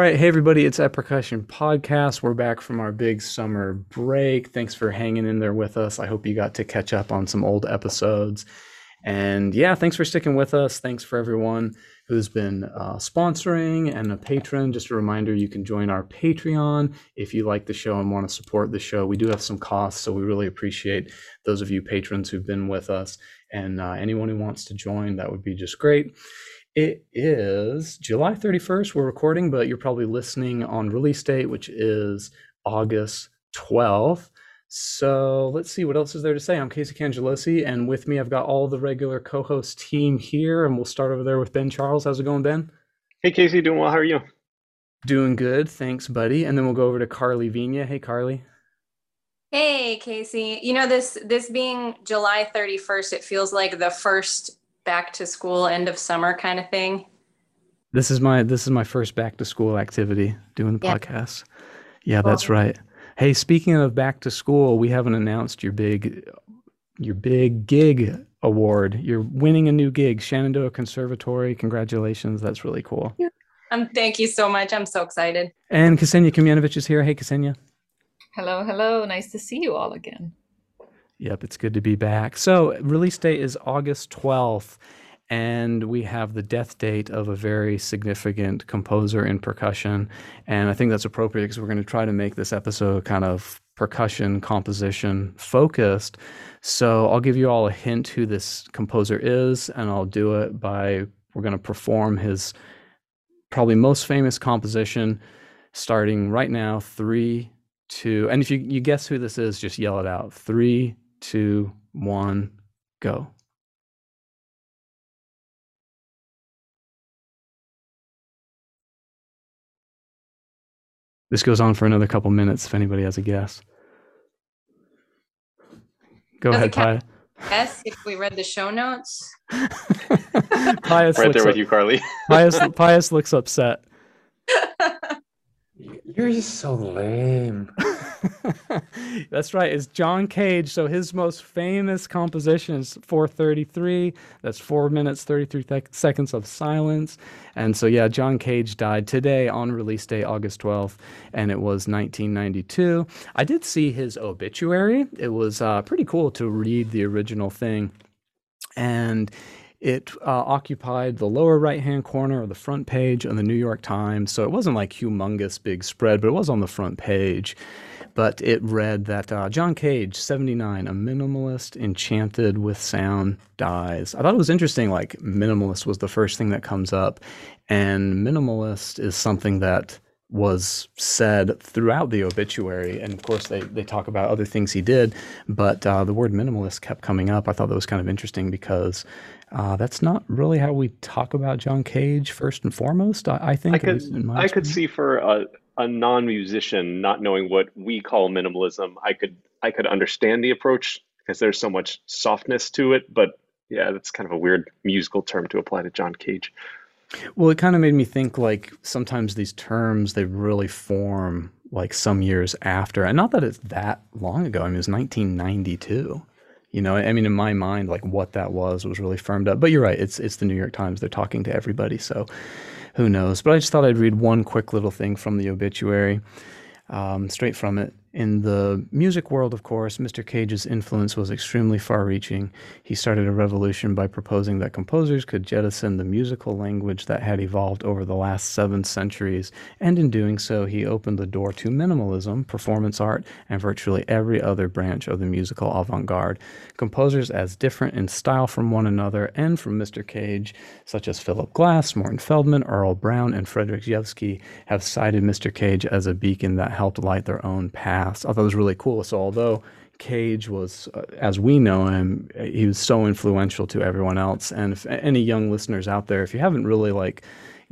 All right, hey everybody, it's @Percussion Podcast. We're back from our big summer break. Thanks for hanging in there with us. I hope you got to catch up on some old episodes. And yeah, thanks for sticking with us. Thanks for everyone who's been uh, sponsoring and a patron. Just a reminder, you can join our Patreon if you like the show and want to support the show. We do have some costs, so we really appreciate those of you patrons who've been with us. And uh, anyone who wants to join, that would be just great. It is July 31st, we're recording, but you're probably listening on release date, which is August 12th. So let's see what else is there to say. I'm Casey Cangelosi, and with me, I've got all the regular co host team here, and we'll start over there with Ben Charles. How's it going, Ben? Hey, Casey, doing well. How are you? Doing good. Thanks, buddy. And then we'll go over to Karli Viña. Hey, Karli. Hey, Casey. You know this this being July 31st, it feels like the first back to school end of summer kind of thing. This is my this is my first back to school activity doing the yeah. podcast. Yeah, that's right. Hey, speaking of back to school, we haven't announced your big your big gig award. You're winning a new gig, Shenandoah Conservatory. Congratulations. That's really cool. Yeah. Um, thank you so much. I'm so excited. And Ksenija Komljenović is here. Hey, Ksenija. Hello, hello. Nice to see you all again. Yep, it's good to be back. So, release date is August 12th, and we have the death date of a very significant composer in percussion. And I think that's appropriate because we're going to try to make this episode kind of percussion composition focused. So, I'll give you all a hint who this composer is, and I'll do it by we're going to perform his probably most famous composition starting right now. Three, two, and if you, you guess who this is, just yell it out. Three, two, one, go. This goes on for another couple minutes if anybody has a guess. Go Does ahead, Pia. Yes, if we read the show notes. Pius right there with up, you, Karli. Pius, Pius looks upset. You're just so lame. That's right. It's John Cage. So his most famous composition is 433. That's four minutes, 33 th- seconds of silence. And so, yeah, John Cage died today on release day, August 12th, and it was 1992. I did see his obituary. It was uh, pretty cool to read the original thing. And it uh, occupied the lower right hand corner of the front page on the New York Times. So it wasn't like humongous big spread, but it was on the front page. But it read that uh, John Cage, 79, a minimalist enchanted with sound, dies. I thought it was interesting, like, minimalist was the first thing that comes up. And minimalist is something that was said throughout the obituary. And of course, they, they talk about other things he did, but uh, the word minimalist kept coming up. I thought that was kind of interesting because uh, that's not really how we talk about John Cage first and foremost. I, I think. I could, I could see for a, a non-musician not knowing what we call minimalism, I could I could understand the approach because there's so much softness to it. But yeah, that's kind of a weird musical term to apply to John Cage. Well, it kind of made me think like sometimes these terms they really form like some years after, and not that it's that long ago. I mean, it was 1992. You know, I mean, in my mind, like what that was was really firmed up. But you're right; it's it's the New York Times. They're talking to everybody, so who knows? But I just thought I'd read one quick little thing from the obituary, um, straight from it. In the music world, of course, Mr. Cage's influence was extremely far reaching. He started a revolution by proposing that composers could jettison the musical language that had evolved over the last seven centuries, and in doing so, he opened the door to minimalism, performance art, and virtually every other branch of the musical avant garde. Composers as different in style from one another and from Mr. Cage, such as Philip Glass, Morton Feldman, Earle Brown, and Frederick Rzewski, have cited Mr. Cage as a beacon that helped light their own path I thought it was really cool. So although Cage was, uh, as we know him, he was so influential to everyone else. And if any young listeners out there, if you haven't really like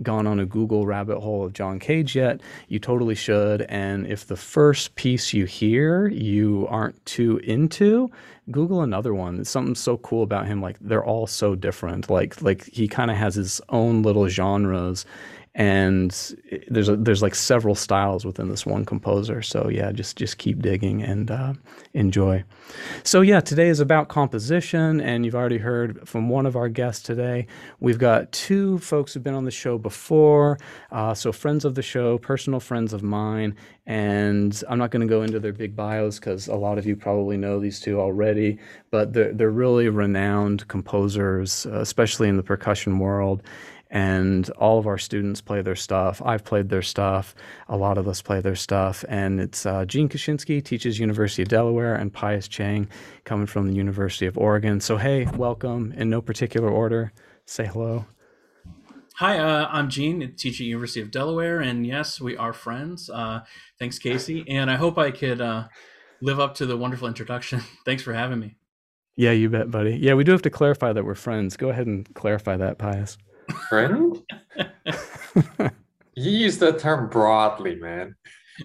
gone on a Google rabbit hole of John Cage yet, you totally should. And if the first piece you hear you aren't too into, Google another one. Something so cool about him. Like they're all so different. Like like he kind of has his own little genres and there's a, there's like several styles within this one composer. So yeah, just just keep digging and uh, enjoy. So yeah, today is about composition, and you've already heard from one of our guests today. We've got two folks who've been on the show before, uh, so friends of the show, personal friends of mine, and I'm not going to go into their big bios because a lot of you probably know these two already, but they're they're really renowned composers, uh, especially in the percussion world and all of our students play their stuff. I've played their stuff. A lot of us play their stuff, and it's uh, Gene Koshinski teaches University of Delaware, and Pius Cheung coming from the University of Oregon. So hey, welcome in no particular order. Say hello. Hi, uh, I'm Gene, I teach at University of Delaware, and yes, we are friends. Uh, thanks, Casey, and I hope I could uh, live up to the wonderful introduction. thanks for having me. Yeah, you bet, buddy. Yeah, we do have to clarify that we're friends. Go ahead and clarify that, Pius. Friend? You use the term broadly, man.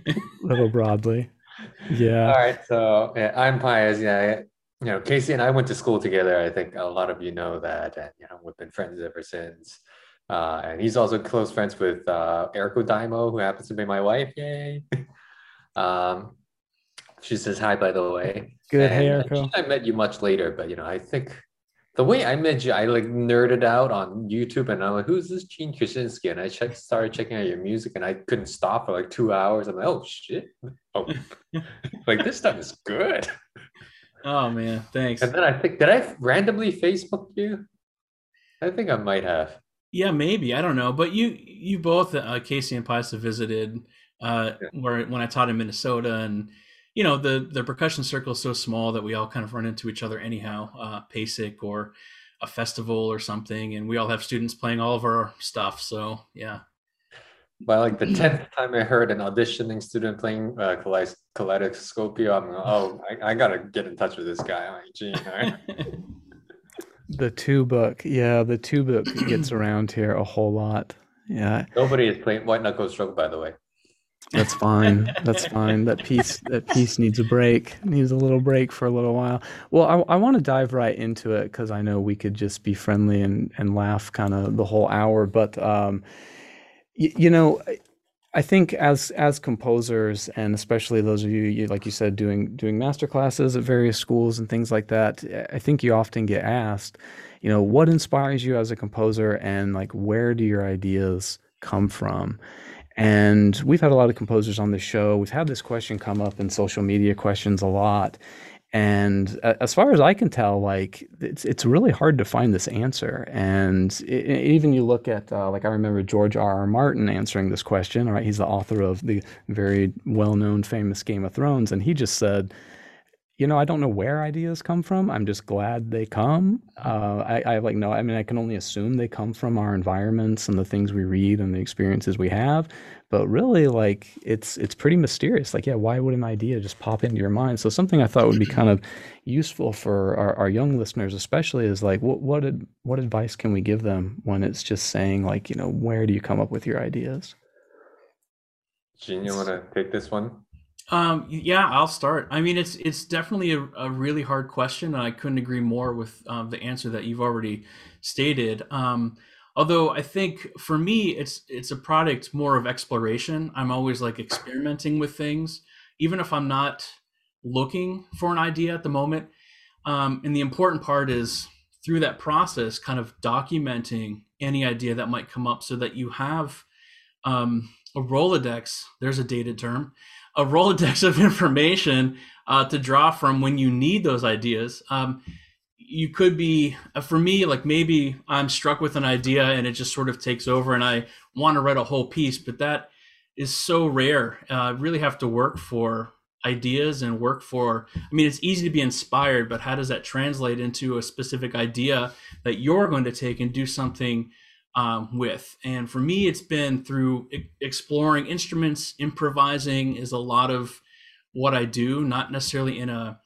A little broadly. Yeah. All right, so yeah, I'm Pius. Yeah, you know, Casey and I went to school together. I think a lot of you know that, and you know, we've been friends ever since. Uh, and he's also close friends with uh, Erico Daimo, who happens to be my wife. Yay! um, she says hi, by the way. Good. Hey, And, uh, Erico. I met you much later, but you know, I think the way I met you, I like nerded out on YouTube, and I'm like, "Who's this Gene Koshinski?" And I checked, started checking out your music, and I couldn't stop for like two hours. I'm like, "Oh shit! Oh, like this stuff is good." Oh man, thanks. And then I think, did I randomly Facebook you? I think I might have. Yeah, maybe I don't know, but you you both, uh, Casey and Pius, have visited uh, Yeah. where when I taught in Minnesota, and you know the the percussion circle is so small that we all kind of run into each other anyhow, uh, PASIC or a festival or something, and we all have students playing all of our stuff. So yeah, By like the tenth time I heard an auditioning student playing uh, Kaleidos- Kaleidoscopio, I'm like, oh, I, I gotta get in touch with this guy. I'm like, Gene, all right. The two book. Yeah, the two book gets around here a whole lot. Yeah. Nobody is playing White Knuckle Stroke, by the way. That's fine. That's fine. That piece that piece needs a break. Needs a little break for a little while. Well, I, I want to dive right into it because I know we could just be friendly and, and laugh kind of the whole hour. But um, y- you know, I- think as as composers and especially those of you, you like you said, doing doing master classes at various schools and things like that, I think you often get asked, you know, what inspires you as a composer and like where do your ideas come from? And we've had a lot of composers on the show. We've had this question come up in social media questions a lot. And as far as I can tell, like it's it's really hard to find this answer. And i i- even you look at uh, like I remember George R. R. Martin answering this question. Right, he's the author of the very well-known, famous Game of Thrones, and he just said, you know, I don't know where ideas come from. I'm just glad they come. Uh, I, I like no. I mean, I can only assume they come from our environments and the things we read and the experiences we have. But really, like it's it's pretty mysterious. Like, yeah, why would an idea just pop into your mind? So something I thought would be kind of useful for our, our young listeners, especially, is like, what what ad, what advice can we give them when it's just saying like, you know, where do you come up with your ideas? Gene, you want to take this one? Um, yeah, I'll start. I mean, it's it's definitely a, a really hard question, and I couldn't agree more with um, the answer that you've already stated. Um, although I think for me, it's it's a product more of exploration. I'm always like experimenting with things, even if I'm not looking for an idea at the moment. Um, and the important part is through that process, kind of documenting any idea that might come up, so that you have um, a Rolodex. There's a dated term a Rolodex of information uh, to draw from when you need those ideas. Um, you could be, uh, for me, like maybe I'm struck with an idea and it just sort of takes over and I want to write a whole piece, but that is so rare. Uh, I really have to work for ideas and work for, I mean, it's easy to be inspired, but how does that translate into a specific idea that you're going to take and do something um, with. And for me, it's been through exploring instruments, improvising is a lot of what I do, not necessarily in a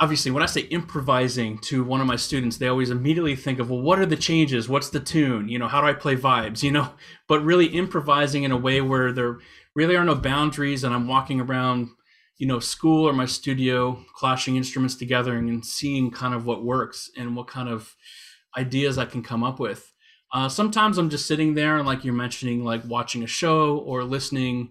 obviously when I say improvising to one of my students, they always immediately think of, well, what are the changes? What's the tune? You know, how do I play vibes? You know, but really improvising in a way where there really are no boundaries and I'm walking around, you know, school or my studio, clashing instruments together and seeing kind of what works and what kind of ideas I can come up with. Uh, sometimes I'm just sitting there like you're mentioning, like watching a show or listening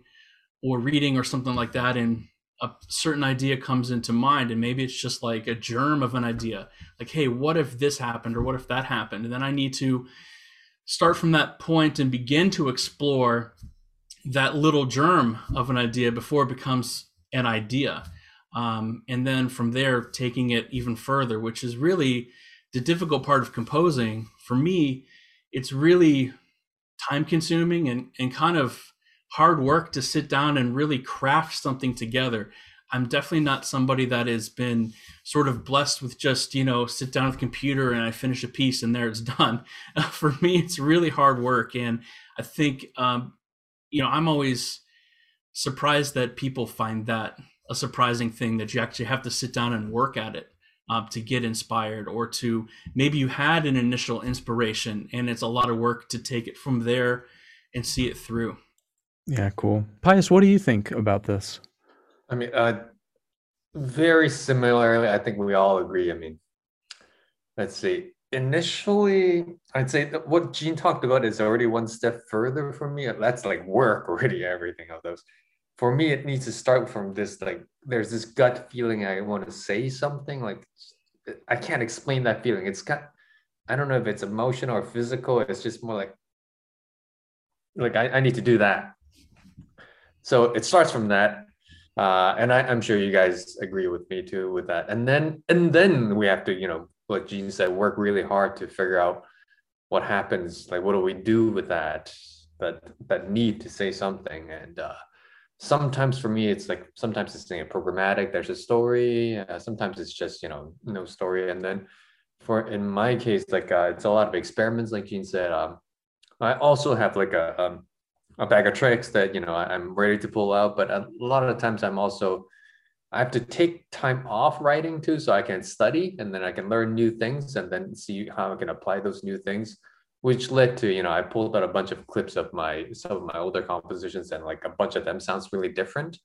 or reading or something like that, and a certain idea comes into mind, and maybe it's just like a germ of an idea, like, hey, what if this happened or what if that happened, and then I need to start from that point and begin to explore that little germ of an idea before it becomes an idea. Um, and then from there, taking it even further, which is really the difficult part of composing. For me, it's really time consuming and, and kind of hard work to sit down and really craft something together. I'm definitely not somebody that has been sort of blessed with just, you know, sit down with the computer and I finish a piece and there it's done. For me, it's really hard work. And I think, um, you know, I'm always surprised that people find that a surprising thing that you actually have to sit down and work at it um, to get inspired or to maybe you had an initial inspiration and it's a lot of work to take it from there and see it through. Yeah, cool. Pius, what do you think about this? I mean, uh, very similarly, I think we all agree. I mean, let's see. Initially, I'd say that what Gene talked about is already one step further for me. That's like work already, everything of those for me it needs to start from this like there's this gut feeling i want to say something like i can't explain that feeling. It's got i don't know if it's emotional or physical it's just more like like i, I need to do that. So it starts from that uh, and I, i'm sure you guys agree with me too with that. And then and then we have to you know like gene said work really hard to figure out what happens like what do we do with that that that need to say something and uh sometimes for me it's like sometimes it's you know, programmatic there's a story uh, sometimes it's just you know no story. And then for in my case like uh, it's a lot of experiments like gene said. Um, i also have like a, um, a bag of tricks that you know I, i'm ready to pull out but a lot of times i'm also i have to take time off writing too so i can study and then i can learn new things and then see how i can apply those new things which led to you know i pulled out a bunch of clips of my some of my older compositions and like a bunch of them sounds really different.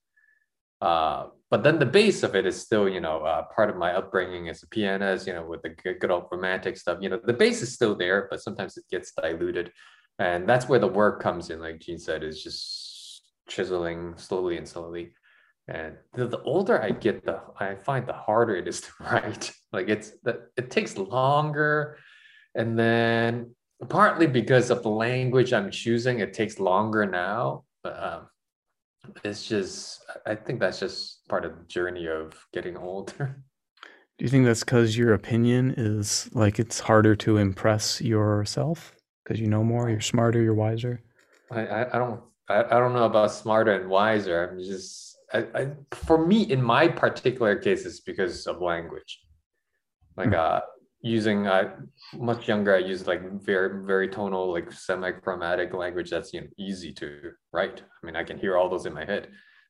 Uh, but then the base of it is still you know uh, part of my upbringing as a pianist you know with the good, good old romantic stuff. You know the base is still there but sometimes it gets diluted. And that's where the work comes in like gene said is just chiseling slowly and slowly. And the, the older i get the i find the harder it is to write. Like it's that it takes longer. And then partly because of the language I'm choosing, it takes longer now. But um, it's just, I think that's just part of the journey of getting older. Do you think that's because your opinion is like it's harder to impress yourself because you know more, you're smarter, you're wiser? I, I, I don't I, I don't know about smarter and wiser. I'm just I, I for me in my particular case it's because of language. Like mm. uh using uh, much younger i used like very very tonal like semi-chromatic language that's you know easy to write. I mean i can hear all those in my head.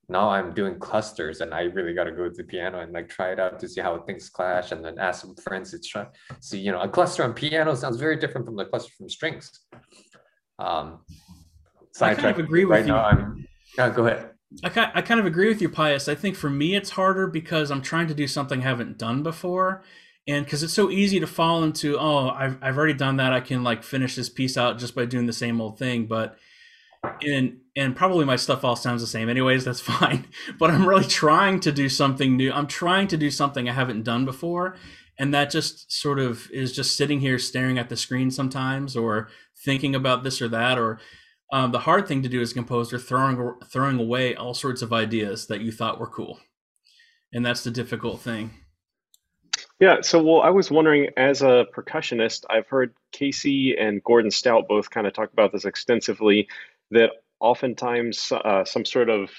Now i'm doing clusters and i really got to go to the piano and like try it out to see how things clash and then ask some friends to try. See you know a cluster on piano sounds very different from the cluster from strings. Um so i kind of agree with right you. now i'm yeah go ahead. I kind, I kind of agree with you, Pius. I think for me it's harder because I'm trying to do something I haven't done before and because it's so easy to fall into oh I've, I've already done that i can like finish this piece out just by doing the same old thing but and and probably my stuff all sounds the same anyways that's fine but i'm really trying to do something new i'm trying to do something i haven't done before and that just sort of is just sitting here staring at the screen sometimes or thinking about this or that or um, the hard thing to do as a composer throwing throwing away all sorts of ideas that you thought were cool. And that's the difficult thing yeah, so well, I was wondering, as a percussionist, I've heard Casey and Gordon Stout both kind of talk about this extensively. That oftentimes uh, some sort of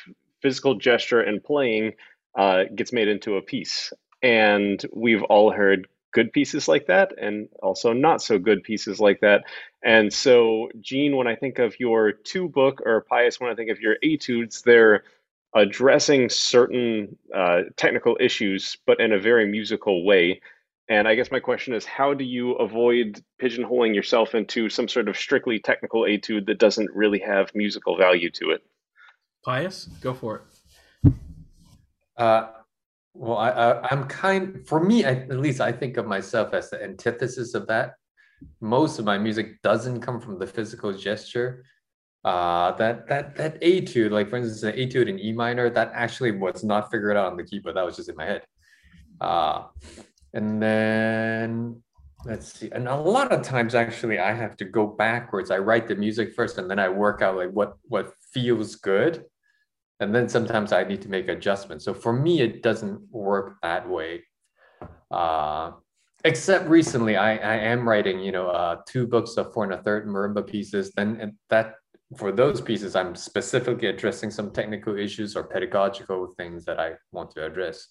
physical gesture and playing uh, gets made into a piece, and we've all heard good pieces like that, and also not so good pieces like that. And so, Gene, when I think of your two book, or Pius, when I think of your etudes, they're addressing certain uh, technical issues, but in a very musical way. And I guess my question is how do you avoid pigeonholing yourself into some sort of strictly technical etude that doesn't really have musical value to it? Pius, go for it. Uh, well, I, I, am kind, for me, I, at least, I think of myself as the antithesis of that. most of my music doesn't come from the physical gesture. Uh, that that that etude, like for instance, an etude in E minor, that actually was not figured out on the keyboard. That was just in my head. Uh, and then let's see. And a lot of times, actually, I have to go backwards. I write the music first, and then I work out like what what feels good. And then sometimes I need to make adjustments. So for me, it doesn't work that way. Uh, except recently, I, I am writing, you know, uh, two books of four and a third marimba pieces. Then that for those pieces, I'm specifically addressing some technical issues or pedagogical things that I want to address.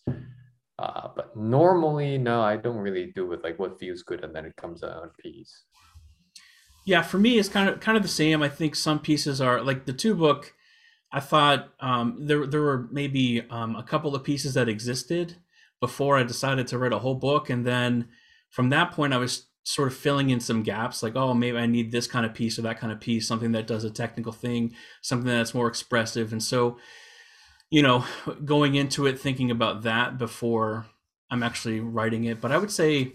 Uh, but normally, no, I don't really do with like what feels good and then it comes out on piece. Yeah, for me, it's kind of kind of the same. I think some pieces are like the two book. I thought um, there there were maybe um, a couple of pieces that existed before I decided to write a whole book, and then from that point, I was sort of filling in some gaps like oh maybe i need this kind of piece or that kind of piece something that does a technical thing something that's more expressive. And so you know going into it thinking about that before i'm actually writing it. But i would say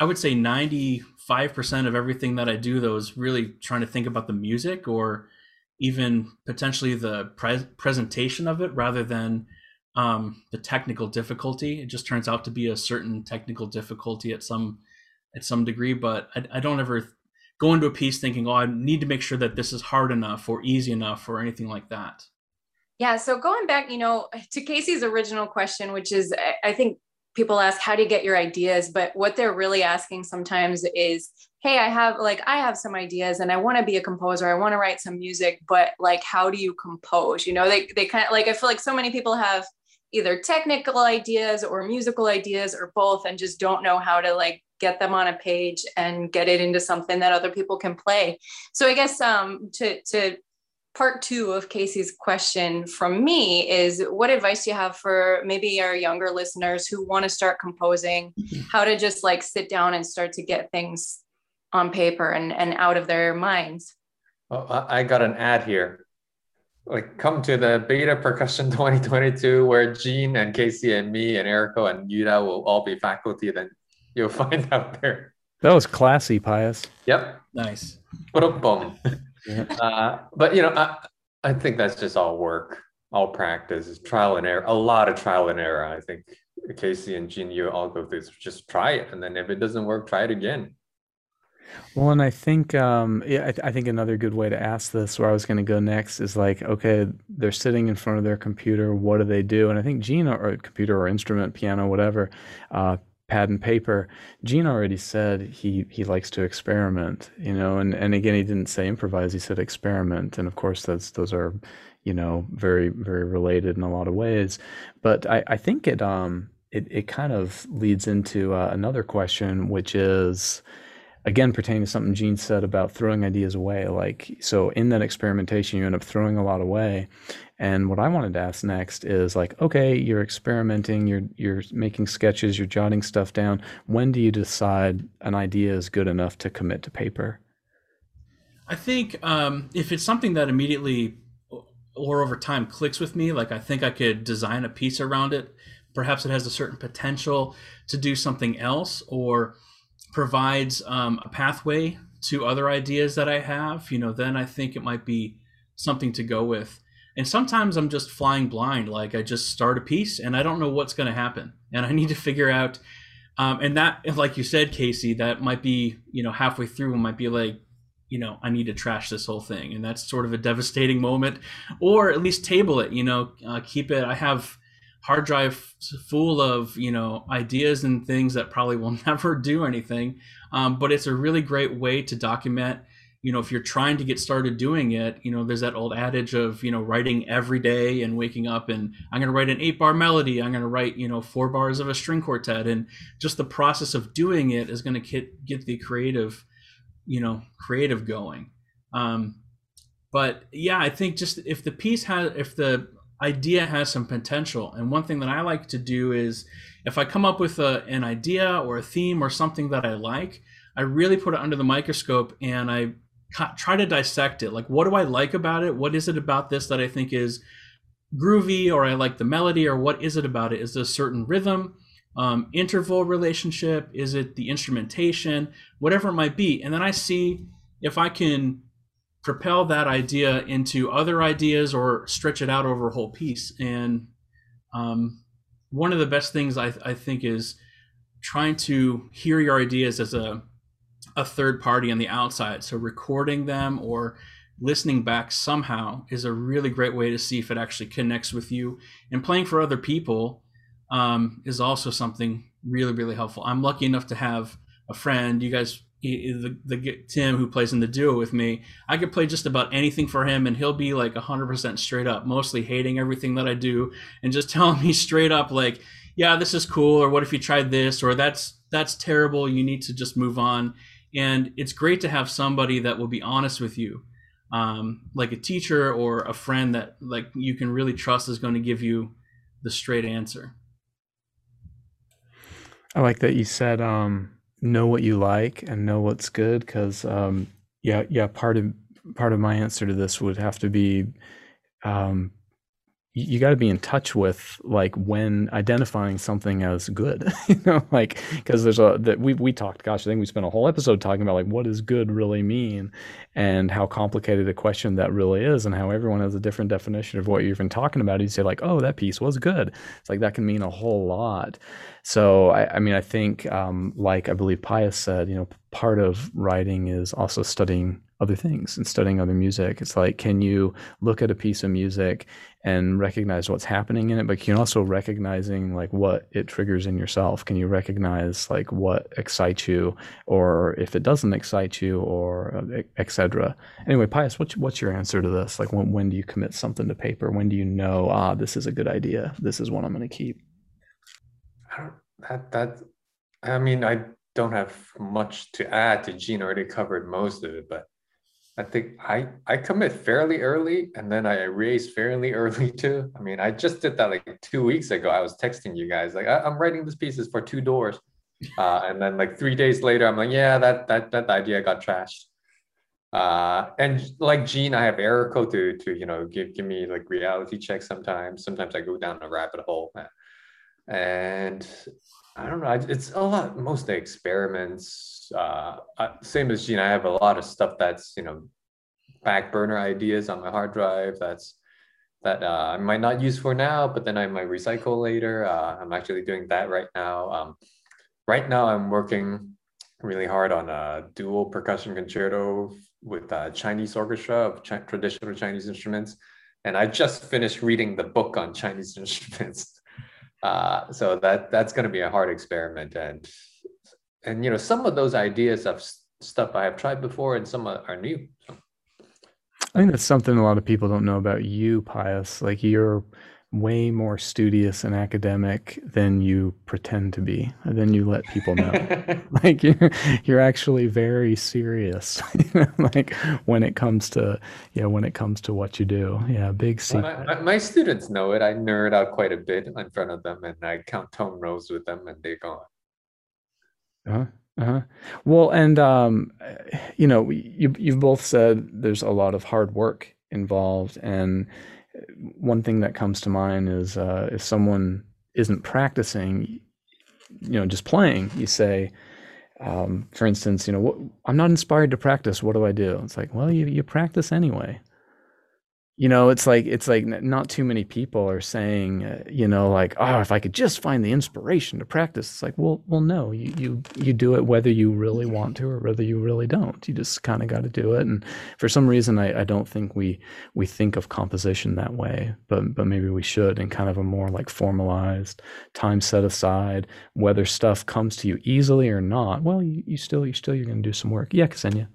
i would say 95% of everything that i do though is really trying to think about the music or even potentially the pre- presentation of it rather than um, the technical difficulty. It just turns out to be a certain technical difficulty at some at some degree, but I, I don't ever go into a piece thinking, oh, I need to make sure that this is hard enough or easy enough or anything like that. Yeah. So going back, you know, to Casey's original question, which is, I think people ask, how do you get your ideas? But what they're really asking sometimes is, hey, I have like, I have some ideas and I want to be a composer. I want to write some music, but like, how do you compose? You know, they, they kind of like, I feel like so many people have either technical ideas or musical ideas or both and just don't know how to like get them on a page and get it into something that other people can play. So I guess um, to to part two of Casey's question from me is what advice do you have for maybe our younger listeners who want to start composing, how to just like sit down and start to get things on paper and, and out of their minds? Well, I got an ad here. Like come to the Beta Percussion 2022 where Gene and Casey and me and Erico and Yuda will all be faculty. Then you'll find out there. That was classy, Pius. Yep. Nice. What Boom. uh, but you know, I, I think that's just all work, all practice, trial and error. A lot of trial and error. I think Casey and Gene, you all go through. This. Just try it, and then if it doesn't work, try it again. Well, and I think, um, yeah, I, th- I think another good way to ask this, where I was going to go next, is like, okay, they're sitting in front of their computer. What do they do? And I think Gene, or computer, or instrument, piano, whatever, uh, pad and paper. Gene already said he he likes to experiment, you know, and and again he didn't say improvise, he said experiment, and of course that's those are, you know, very very related in a lot of ways. But I I think it um it it kind of leads into uh, another question, which is again pertaining to something Gene said about throwing ideas away. Like so in that experimentation you end up throwing a lot away. And what I wanted to ask next is like, okay, you're experimenting, you're you're making sketches, you're jotting stuff down. When do you decide an idea is good enough to commit to paper? I think um, if it's something that immediately or over time clicks with me, like I think I could design a piece around it. Perhaps it has a certain potential to do something else, or provides um, a pathway to other ideas that I have, you know, then I think it might be something to go with. And sometimes I'm just flying blind. Like I just start a piece and I don't know what's going to happen. And I need to figure out, um, and that, like you said, Casey, that might be, you know, halfway through, might be like, you know, I need to trash this whole thing. And that's sort of a devastating moment, or at least table it, you know, uh, keep it. I have, hard drive full of you know ideas and things that probably will never do anything. Um, but it's a really great way to document you know if you're trying to get started doing it you know there's that old adage of you know writing every day and waking up and i'm going to write an eight bar melody. I'm going to write you know four bars of a string quartet. And just the process of doing it is going to get get the creative you know creative going. Um, but yeah i think just if the piece has if the idea has some potential. And one thing that I like to do is if I come up with a, an idea or a theme or something that I like, I really put it under the microscope and I try to dissect it. Like, what do I like about it? What is it about this that I think is groovy or I like the melody or what is it about it? Is there a certain rhythm? um, interval relationship? Is it the instrumentation? Whatever it might be. And then I see if I can propel that idea into other ideas or stretch it out over a whole piece. And um, one of the best things I, I think is trying to hear your ideas as a a third party on the outside. So recording them or listening back somehow is a really great way to see if it actually connects with you. And playing for other people um, is also something really really helpful. I'm lucky enough to have a friend. You guys the, the Tim who plays in the duo with me, I could play just about anything for him, and he'll be like 100% straight up, mostly hating everything that I do, and just telling me straight up like, "Yeah, this is cool," or "What if you tried this?" or "That's that's terrible. You need to just move on." And it's great to have somebody that will be honest with you, um, like a teacher or a friend that like you can really trust is going to give you the straight answer. I like that you said um, know what you like and know what's good because um, yeah yeah part of part of my answer to this would have to be um, you, got to be in touch with like when identifying something as good you know like because there's a that we we talked gosh i think we spent a whole episode talking about like what does good really mean and how complicated a question that really is and how everyone has a different definition of what you're even talking about. You say like oh that piece was good. It's like that can mean a whole lot. So i, I mean i think um, like i believe pius said you know part of writing is also studying other things and studying other music. It's like, can you look at a piece of music and recognize what's happening in it, but can you also recognizing like what it triggers in yourself? Can you recognize like what excites you, or if it doesn't excite you, or uh, etc. Anyway, Pius, what's what's your answer to this? Like, when when do you commit something to paper? When do you know, ah, this is a good idea. This is what I'm going to keep. That that. I mean, I don't have much to add to Gene already covered most of it, but I think I I commit fairly early and then I erase fairly early too. I mean, I just did that like two weeks ago. I was texting you guys like I, am writing this pieces for two doors, uh, and then like three days later, I'm like, yeah, that that that idea got trashed. Uh, and like Gene, I have Erico to to you know give give me like reality checks sometimes. Sometimes I go down a rabbit hole, and I don't know. It's a lot, mostly experiments. Uh, same as Gene, I have a lot of stuff that's you know back burner ideas on my hard drive. That's that uh, I might not use for now, but then I might recycle later. Uh, I'm actually doing that right now. Um, right now, I'm working really hard on a dual percussion concerto with a Chinese orchestra of Ch- traditional Chinese instruments, and I just finished reading the book on Chinese instruments. Uh, so that that's going to be a hard experiment, and and you know some of those ideas of stuff I have tried before, and some are new. So. I think that's something a lot of people don't know about you, Pius. Like you're way more studious and academic than you pretend to be than you let people know like you're, you're actually very serious like when it comes to yeah when it comes to what you do yeah big secret. my, my, students know it i nerd out quite a bit in front of them and i count tone rows with them and they go uh-huh. Uh-huh. Well, and um, you know, you you've both said there's a lot of hard work involved, and one thing that comes to mind is uh, if someone isn't practicing, you know, just playing, you say, um, for instance, you know, I'm not inspired to practice. What do I do? It's like, well, you, you practice anyway you know it's like it's like not too many people are saying uh, you know like oh if i could just find the inspiration to practice it's like well well no you you you do it whether you really want to or whether you really don't. You just kind of got to do it. And for some reason I, I don't think we we think of composition that way but but maybe we should in kind of a more like formalized time set aside whether stuff comes to you easily or not well you, you still you still you're going to do some work. Yeah Ksenija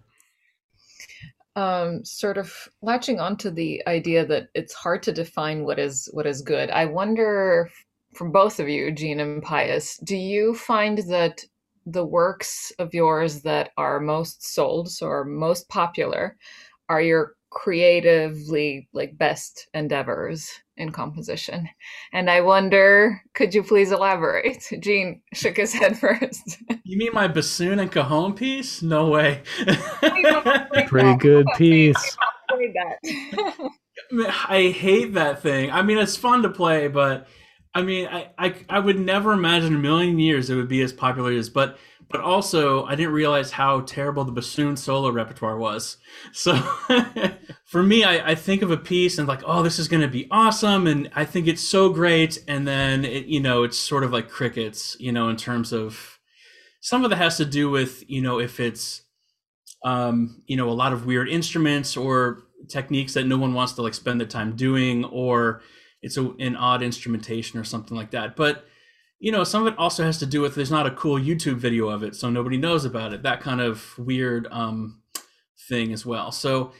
um, sort of latching onto the idea that it's hard to define what is what is good. I wonder, from both of you, Gene and Pius, do you find that the works of yours that are most sold, so are most popular, are your creatively like best endeavors in composition. And I wonder, could you please elaborate? Gene shook his head first. You mean my bassoon and cajon piece? No way. Pretty good piece. I hate that thing. I mean, it's fun to play, but I mean, I, I I would never imagine a million years it would be as popular as, but but also I didn't realize how terrible the bassoon solo repertoire was. So for me, I, I think of a piece and like, oh, this is going to be awesome, and I think it's so great, and then it, you know, it's sort of like crickets, you know, in terms of some of that has to do with you know if it's um, you know a lot of weird instruments or techniques that no one wants to like spend the time doing, or it's a, an odd instrumentation or something like that, but you know, some of it also has to do with there's not a cool YouTube video of it, so nobody knows about it. That kind of weird um, thing as well. So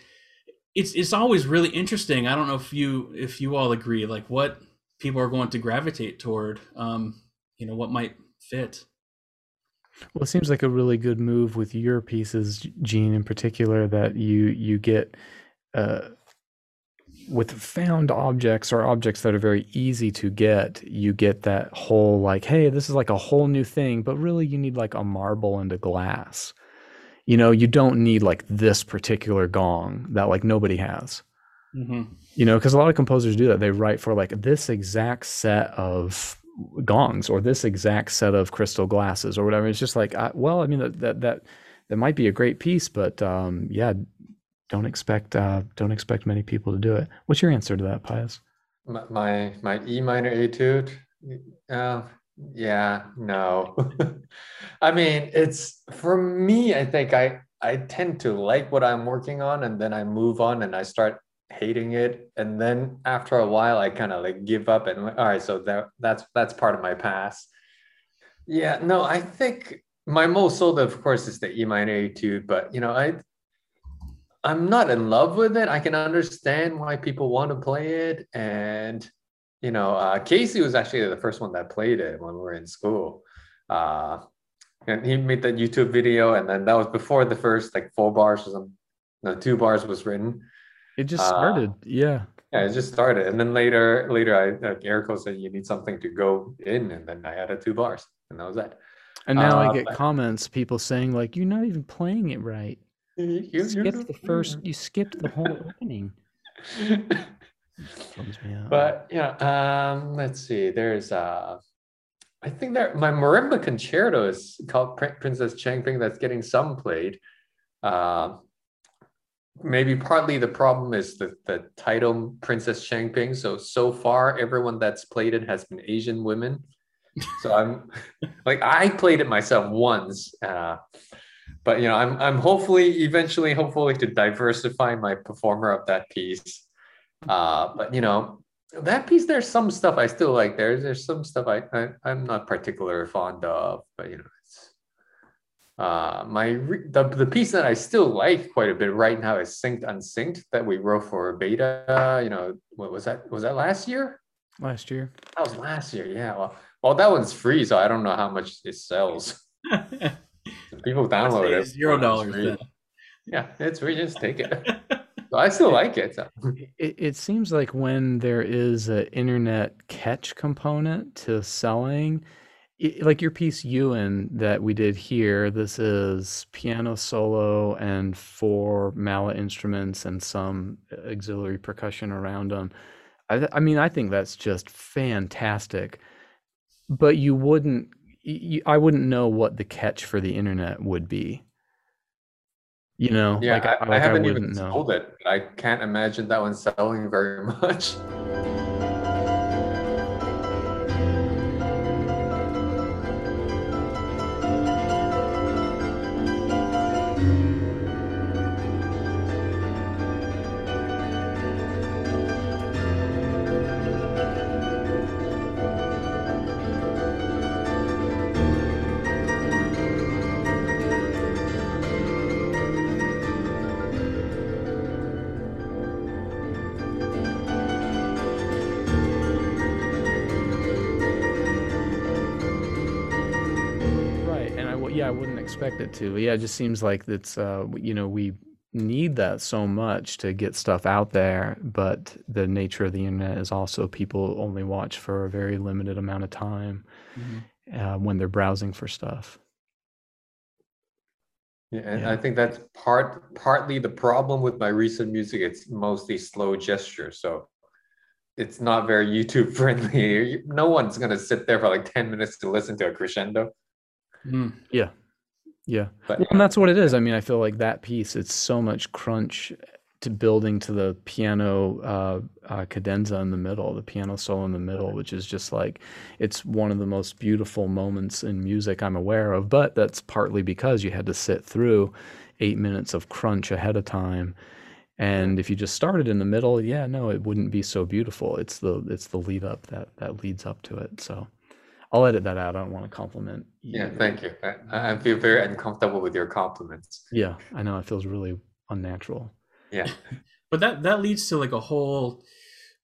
it's it's always really interesting. I don't know if you if you all agree, like what people are going to gravitate toward. Um, you know, what might fit. Well, it seems like a really good move with your pieces, Gene, in particular, that you you get uh, with found objects or objects that are very easy to get, you get that whole like, hey, this is like a whole new thing, but really you need like a marble and a glass. You know, you don't need like this particular gong that like nobody has. Mm-hmm. You know, because a lot of composers do that. They write for like this exact set of gongs or this exact set of crystal glasses or whatever. It's just like, I, well, I mean, that, that, that, that might be a great piece, but um, yeah, don't expect uh, don't expect many people to do it. What's your answer to that, Pius? My my, E minor etude. Uh, yeah, no. I mean, it's for me. I think I I tend to like what I'm working on, and then I move on and I start hating it, and then after a while, I kind of like give up and all right. So that that's that's part of my past. Yeah, no, I think my most sold, of course, is the E minor etude, but you know, I I'm not in love with it. I can understand why people want to play it. And, you know, uh, Casey was actually the first one that played it when we were in school. Uh, and he made that YouTube video. And then that was before the first like four bars or some, no, two bars was written. It just started. Uh, yeah. Yeah, it just started. And then later, later, I like Erico said you need something to go in. And then I added two bars. And that was that. And now I uh, get but, comments, people saying, like, you're not even playing it right. You, you skipped the first. You skipped the whole opening. but yeah, um, let's see. There's uh, I think there my marimba concerto is called Princess Chang Ping that's getting some played. Uh, maybe partly the problem is the, the title Princess Chang Ping. So so far, everyone that's played it has been Asian women. So I'm like I played it myself once. Uh, but you know, I'm I'm hopefully eventually hopefully to diversify my performer of that piece. Uh, but you know, that piece there's some stuff I still like. There's there's some stuff I, I I'm not particularly fond of, but you know, it's uh my the, the piece that I still like quite a bit right now is synced unsynced that we wrote for beta. You know, what was that? Was that last year? Last year. That was last year. Yeah. Well, well, that one's free, so I don't know how much it sells. People download it. Zero dollars. Yeah, it's we just take it. I still like it, so. it. It seems like when there is an internet catch component to selling, it, like your piece Yuen that we did here, this is piano solo and four mallet instruments and some auxiliary percussion around them. I, I mean, I think that's just fantastic. But you wouldn't you, I wouldn't know what the catch for the internet would be. You know, yeah, like, I, like I haven't I even know. sold it. I can't imagine that one selling very much. Expect it to. Yeah, it just seems like it's uh, you know we need that so much to get stuff out there, but the nature of the internet is also people only watch for a very limited amount of time mm-hmm. uh, when they're browsing for stuff. Yeah, and yeah. I think that's part partly the problem with my recent music. It's mostly slow gesture. So it's not very YouTube friendly. No one's gonna sit there for like 10 minutes to listen to a crescendo. Mm. Yeah. Yeah. But Well, and that's what it is. I mean, I feel like that piece, it's so much crunch to building to the piano uh, uh, cadenza in the middle, the piano solo in the middle, which is just like, it's one of the most beautiful moments in music I'm aware of. But that's partly because you had to sit through eight minutes of crunch ahead of time. And if you just started in the middle, yeah, no, it wouldn't be so beautiful. It's the it's the lead up that that leads up to it. So I'll edit that out. I don't want to compliment you. yeah, thank you. I, I feel very uncomfortable with your compliments. Yeah, I know it feels really unnatural. Yeah. but that that leads to like a whole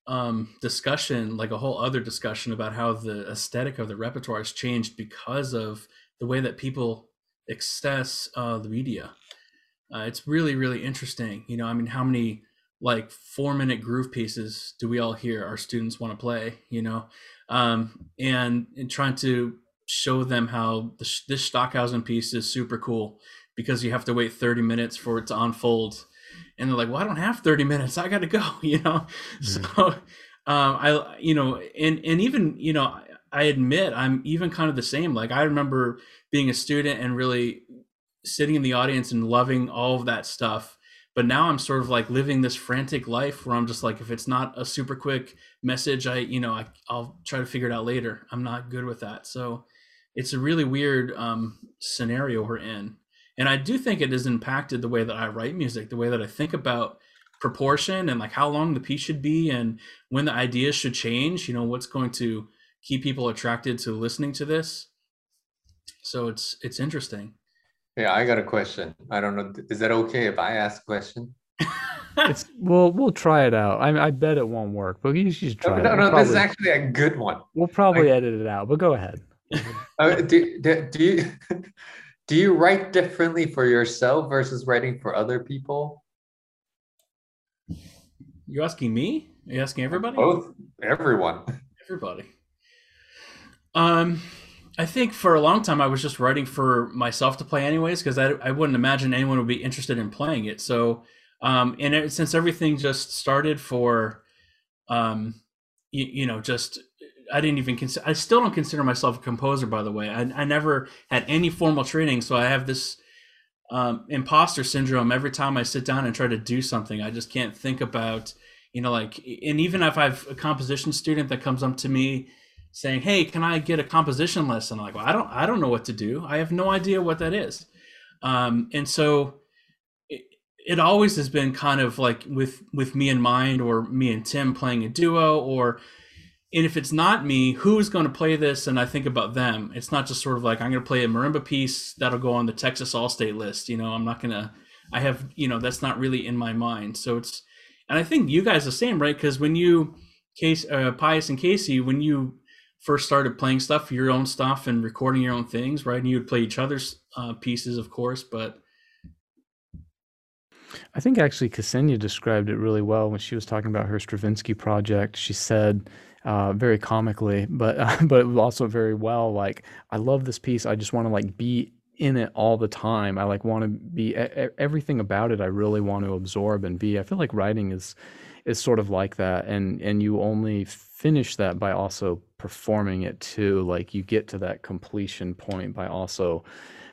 um discussion like a whole other discussion about how the aesthetic of the repertoire has changed because of the way that people access uh the media uh, it's really really interesting you know i mean how many like four minute groove pieces do we all hear our students want to play you know um and, and trying to show them how this, this stockhausen piece is super cool because you have to wait 30 minutes for it to unfold. And they're like well i don't have 30 minutes. I gotta go you know? So um i you know and and even you know i admit i'm even kind of the same. Like i remember being a student and really sitting in the audience and loving all of that stuff but now i'm sort of like living this frantic life where i'm just like if it's not a super quick message i you know I, i'll try to figure it out later. I'm not good with that. So it's a really weird um, scenario we're in. And i do think it has impacted the way that i write music the way that i think about proportion and like how long the piece should be and when the ideas should change you know what's going to keep people attracted to listening to this. So it's it's interesting Yeah, I got a question. I don't know. Is that okay if I ask a question? It's we'll we'll try it out. I I bet it won't work, but you should try no, it. no, We'll this is actually a good one. we'll probably edit it out, but go ahead. Uh, do, do, do you do you write differently for yourself versus writing for other people? you asking me Are you asking everybody Both, everyone. everybody um i think for a long time i was just writing for myself to play anyways because I, I wouldn't imagine anyone would be interested in playing it. So um and it, since everything just started for um you, you know just i didn't even consider i still don't consider myself a composer by the way. I, I never had any formal training so i have this um, imposter syndrome every time i sit down and try to do something. I just can't think about you know like and even if i've a composition student that comes up to me saying hey can i get a composition lesson? I'm like well i don't i don't know what to do. I have no idea what that is. Um, and so it, it always has been kind of like with with me in mind or me and tim playing a duo or and if it's not me who's going to play this? And i think about them. It's not just sort of like i'm going to play a marimba piece that'll go on the texas all-state list you know? I'm not going to i have you know that's not really in my mind. So it's and i think you guys the same right? Because when you case uh, pius and casey when you first started playing stuff your own stuff and recording your own things right and you would play each other's uh, pieces of course but I think actually Ksenija described it really well when she was talking about her Stravinsky project. She said uh, very comically, but uh, but also very well. Like, I love this piece. I just want to like be in it all the time. I like want to be everything about it. I really want to absorb and be. I feel like writing is is sort of like that, and and you only finish that by also performing it too. Like you get to that completion point by also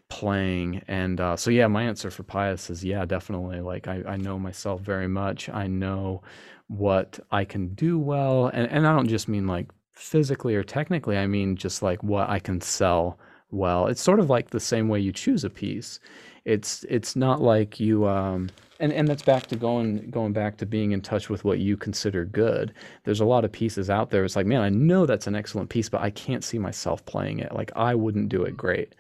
playing and uh, so yeah my answer for pius is yeah definitely like I, I know myself very much i know what i can do well and, and i don't just mean like physically or technically i mean just like what i can sell well it's sort of like the same way you choose a piece it's it's not like you um and and that's back to going going back to being in touch with what you consider good there's a lot of pieces out there it's like man i know that's an excellent piece but i can't see myself playing it like i wouldn't do it great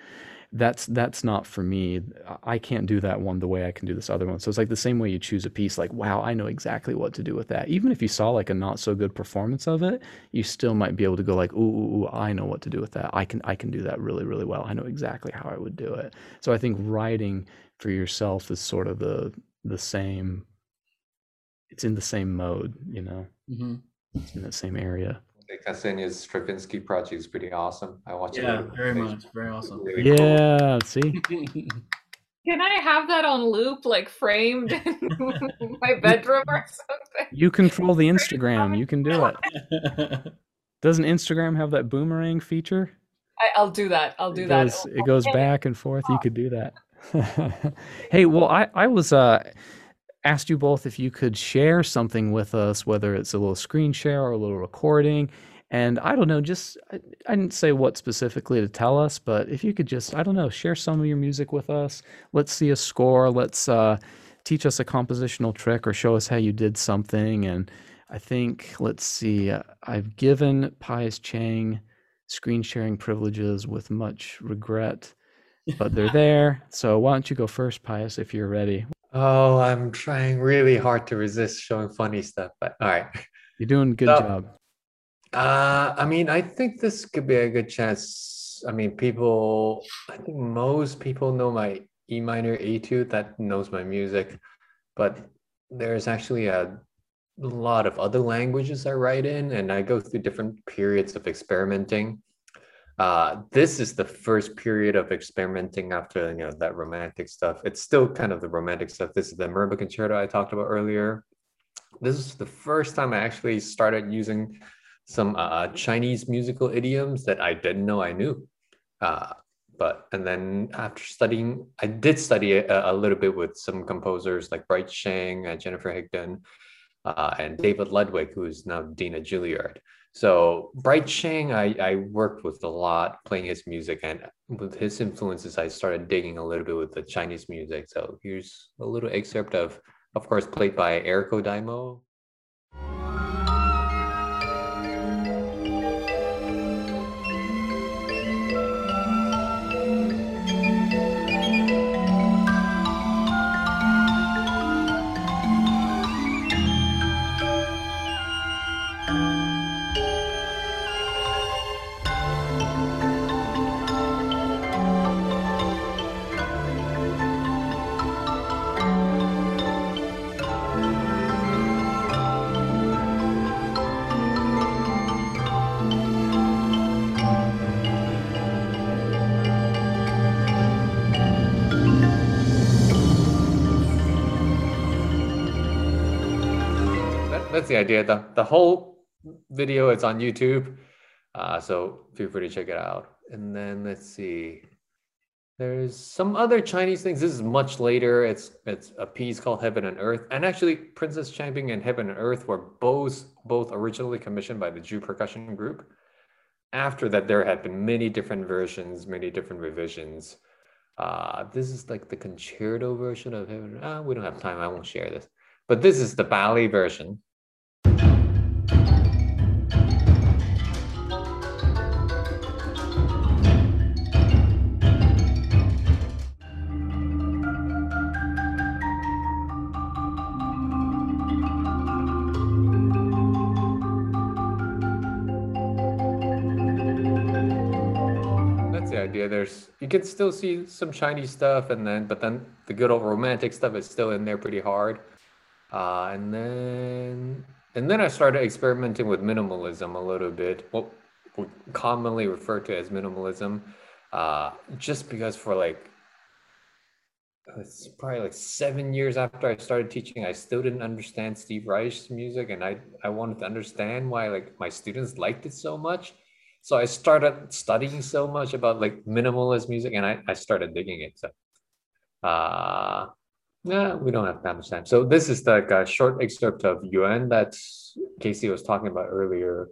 that's that's not for me. I can't do that one the way I can do this other one. So it's like the same way you choose a piece like wow, I know exactly what to do with that. Even if you saw like a not so good performance of it, you still might be able to go like ooh, ooh, ooh I know what to do with that. I can I can do that really really well. I know exactly how I would do it. So I think writing for yourself is sort of the the same it's in the same mode, you know. mm-hmm. It's in the same area. Ksenija's Stravinsky project is pretty awesome. I watched it. yeah very much very awesome Really cool. Yeah, see? Can I have that on loop, like framed in my bedroom or something? You control the Instagram. You can do it. Doesn't Instagram have that boomerang feature? I, will do that. I'll do it that. Goes, it goes back and forth. You could do that. hey, well, I I was uh asked you both if you could share something with us, whether it's a little screen share or a little recording. And I don't know, just I, I, didn't say what specifically to tell us, but if you could just, I don't know, share some of your music with us. Let's see a score. Let's uh, teach us a compositional trick or show us how you did something. And I think, let's see, uh, I've given Pius Cheung screen sharing privileges with much regret, but they're there. So why don't you go first, Pius, if you're ready? Oh, I'm trying really hard to resist showing funny stuff, but all right. You're doing a good so, job. Uh, I mean, I think this could be a good chance. I mean, people, I think most people know my E minor etude that knows my music, but there's actually a lot of other languages I write in, and I go through different periods of experimenting. Uh, this is the first period of experimenting after you know that romantic stuff. It's still kind of the romantic stuff. This is the marimba concerto I talked about earlier. This is the first time I actually started using some uh, Chinese musical idioms that I didn't know I knew. Uh, but and then after studying, I did study a, a, little bit with some composers like Bright Sheng, uh, Jennifer Higdon, uh, and David Ludwig, who is now Dean at Juilliard. So Bright Sheng, I, I worked with a lot playing his music, and with his influences, I started digging a little bit with the Chinese music. So here's a little excerpt of, of course, played by Eriko Daimo. That's the idea. The, the whole video is on YouTube. Uh, so feel free to check it out. And then let's see. There's some other Chinese things. This is much later. It's it's a piece called Heaven and Earth. And actually, Princess Chang Ping and Heaven and Earth were both both originally commissioned by the Ju Percussion Group. After that, there had been many different versions, many different revisions. Uh, this is like the concerto version of Heaven. Uh, we don't have time. I won't share this. But this is the ballet version. There's you can still see some Chinese stuff, and then but then the good old romantic stuff is still in there pretty hard. Uh, and then and then I started experimenting with minimalism a little bit, what we commonly referred to as minimalism, uh, just because for like it's probably like seven years after I started teaching, I still didn't understand Steve Reich's music, and I I wanted to understand why like my students liked it so much. So I started studying so much about like minimalist music, and I I started digging it. So, uh, yeah, we don't have that much time. So this is like a short excerpt of Yuen that Casey was talking about earlier.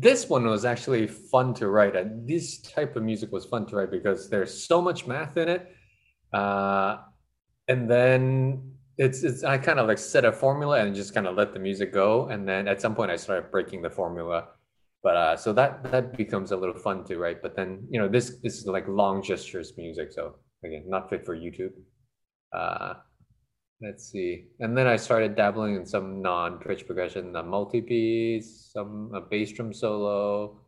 This one was actually fun to write. And this type of music was fun to write because there's so much math in it, uh, and then it's it's I kind of like set a formula and just kind of let the music go, and then at some point I started breaking the formula. But uh, so that that becomes a little fun to write. But then you know this this is like long gestures music, so again not fit for YouTube. Uh, let's see, and then I started dabbling in some non-pitch progression, the multi-piece, some a bass drum solo,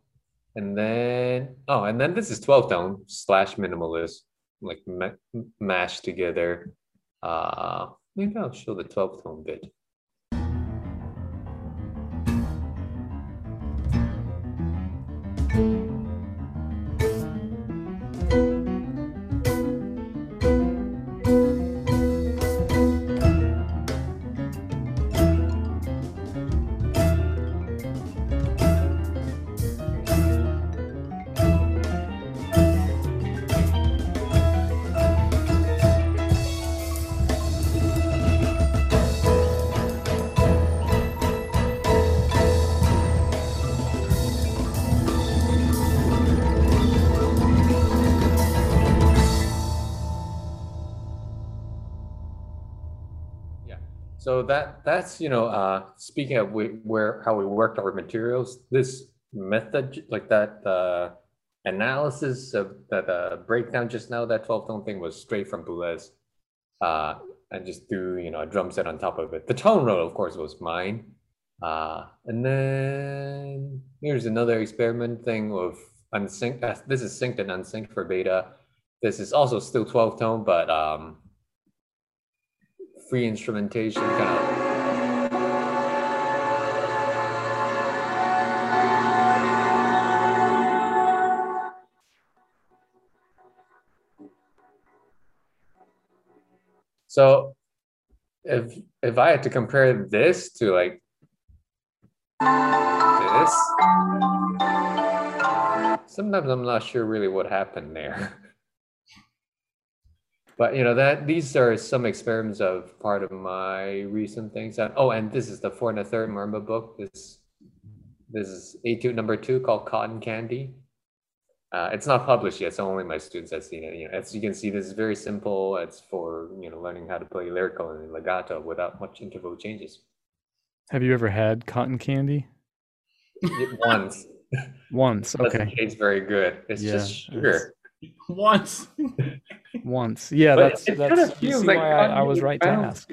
and then oh, and then this is 12 tone slash minimalist, like ma- mashed together. Uh, maybe I'll show the 12 tone bit. So that that's you know uh, speaking of we, where how we worked our materials. This method like that uh, analysis of that uh, breakdown just now that twelve tone thing was straight from Boulez, uh, and just threw you know a drum set on top of it. The tone roll, of course, was mine. Uh, and then here's another experiment thing of unsynced. Uh, this is synced and unsynced for beta. This is also still 12 tone, but um, free instrumentation kind of. So if if I had to compare this to like this, sometimes I'm not sure really what happened there. But you know that these are some experiments of part of my recent things. Oh, and this is the four and a third Marimba book. This this is etude number two called Cotton Candy. Uh, it's not published yet, so only my students have seen it. You know, as you can see, this is very simple. It's for you know learning how to play lyrical and legato without much interval changes. Have you ever had cotton candy? Once, Once. doesn't Okay. taste very good. It's Yeah, just it's- sugar. Once. Once. Yeah, But that's that's kinda you feels see like why I, I was candy right to ask.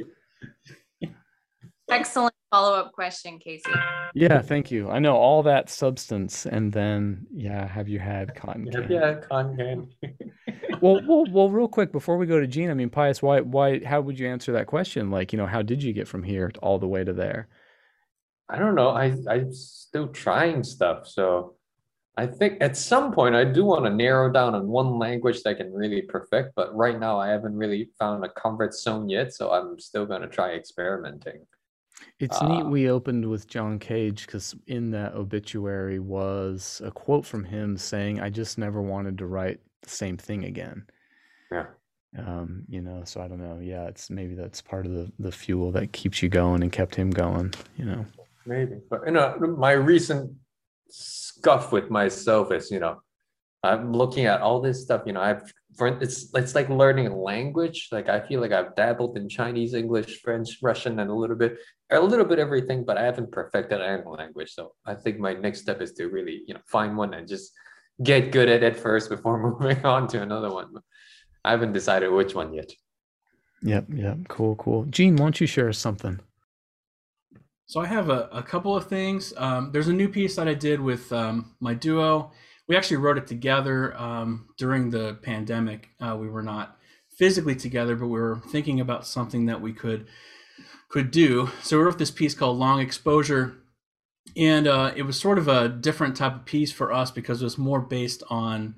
Excellent follow up question, Casey. Yeah, thank you. I know all that substance, and then yeah, have you had cotton Have candy? you had cotton candy? Well, well, well, real quick before we go to Gene, I mean, Pius, why, why, how would you answer that question? Like, you know, how did you get from here all the way to there? I don't know. I I'm still trying stuff. So I think at some point I do want to narrow down on one language that I can really perfect, but right now I haven't really found a comfort zone yet. So I'm still gonna try experimenting. It's neat Ah. we opened with John Cage because in that obituary was a quote from him saying, I just never wanted to write the same thing again. Yeah. Um, you know, so I don't know. Yeah, it's maybe that's part of the, the fuel that keeps you going and kept him going, you know. Maybe. But you know, my recent scuff with myself is, you know, I'm looking at all this stuff, you know, I've for it's it's like learning a language. Like I feel like I've dabbled in Chinese, English, French, Russian, and a little bit, a little bit everything, but I haven't perfected any language. So I think my next step is to really, you know, find one and just get good at it first before moving on to another one. I haven't decided which one yet. Yep, yep. Cool, cool. Gene, why don't you share something? So I have a, a couple of things. Um, there's a new piece that I did with um, my duo. We actually wrote it together um, during the pandemic. Uh, we were not physically together, but we were thinking about something that we could could do. So we wrote this piece called Long Exposure, and uh, it was sort of a different type of piece for us because it was more based on,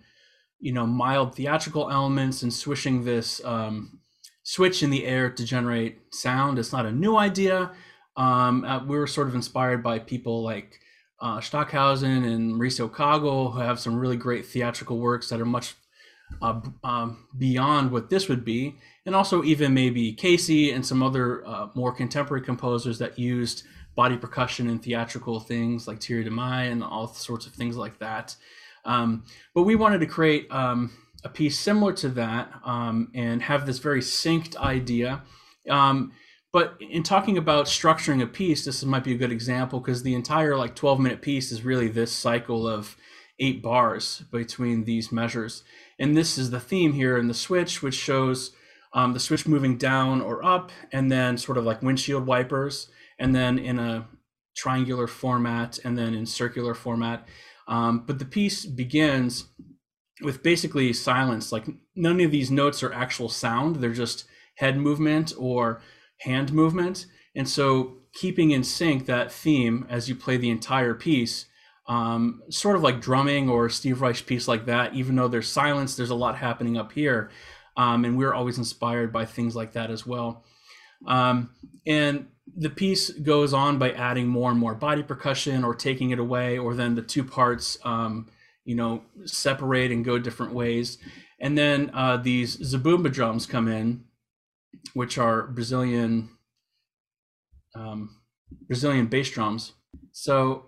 you know, mild theatrical elements and swishing this um, switch in the air to generate sound. It's not a new idea. Um, uh, we were sort of inspired by people like uh, Stockhausen and Mauricio Kagel, who have some really great theatrical works that are much uh, um, beyond what this would be, and also even maybe Casey and some other uh, more contemporary composers that used body percussion and theatrical things like Thierry de Mey and all sorts of things like that. Um, but we wanted to create um, a piece similar to that um, and have this very synced idea. But in talking about structuring a piece, this might be a good example because the entire like 12 minute piece is really this cycle of eight bars between these measures. And this is the theme here in the switch, which shows um, the switch moving down or up, and then sort of like windshield wipers, and then in a triangular format, and then in circular format. Um, but the piece begins with basically silence. Like none of these notes are actual sound; they're just head movement or hand movement. And so, keeping in sync that theme as you play the entire piece, um, sort of like drumming or Steve Reich piece like that. Even though there's silence, there's a lot happening up here, um, and we're always inspired by things like that as well. Um, and the piece goes on by adding more and more body percussion or taking it away, or then the two parts, um, you know, separate and go different ways. And then uh, these zabumba drums come in, which are Brazilian um, Brazilian bass drums. So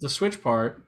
the switch part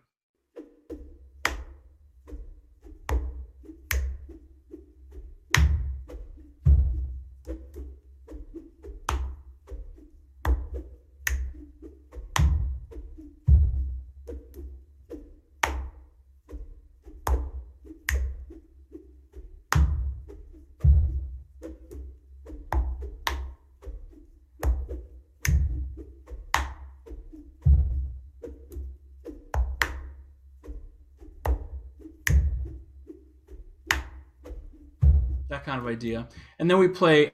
that kind of idea. And then we play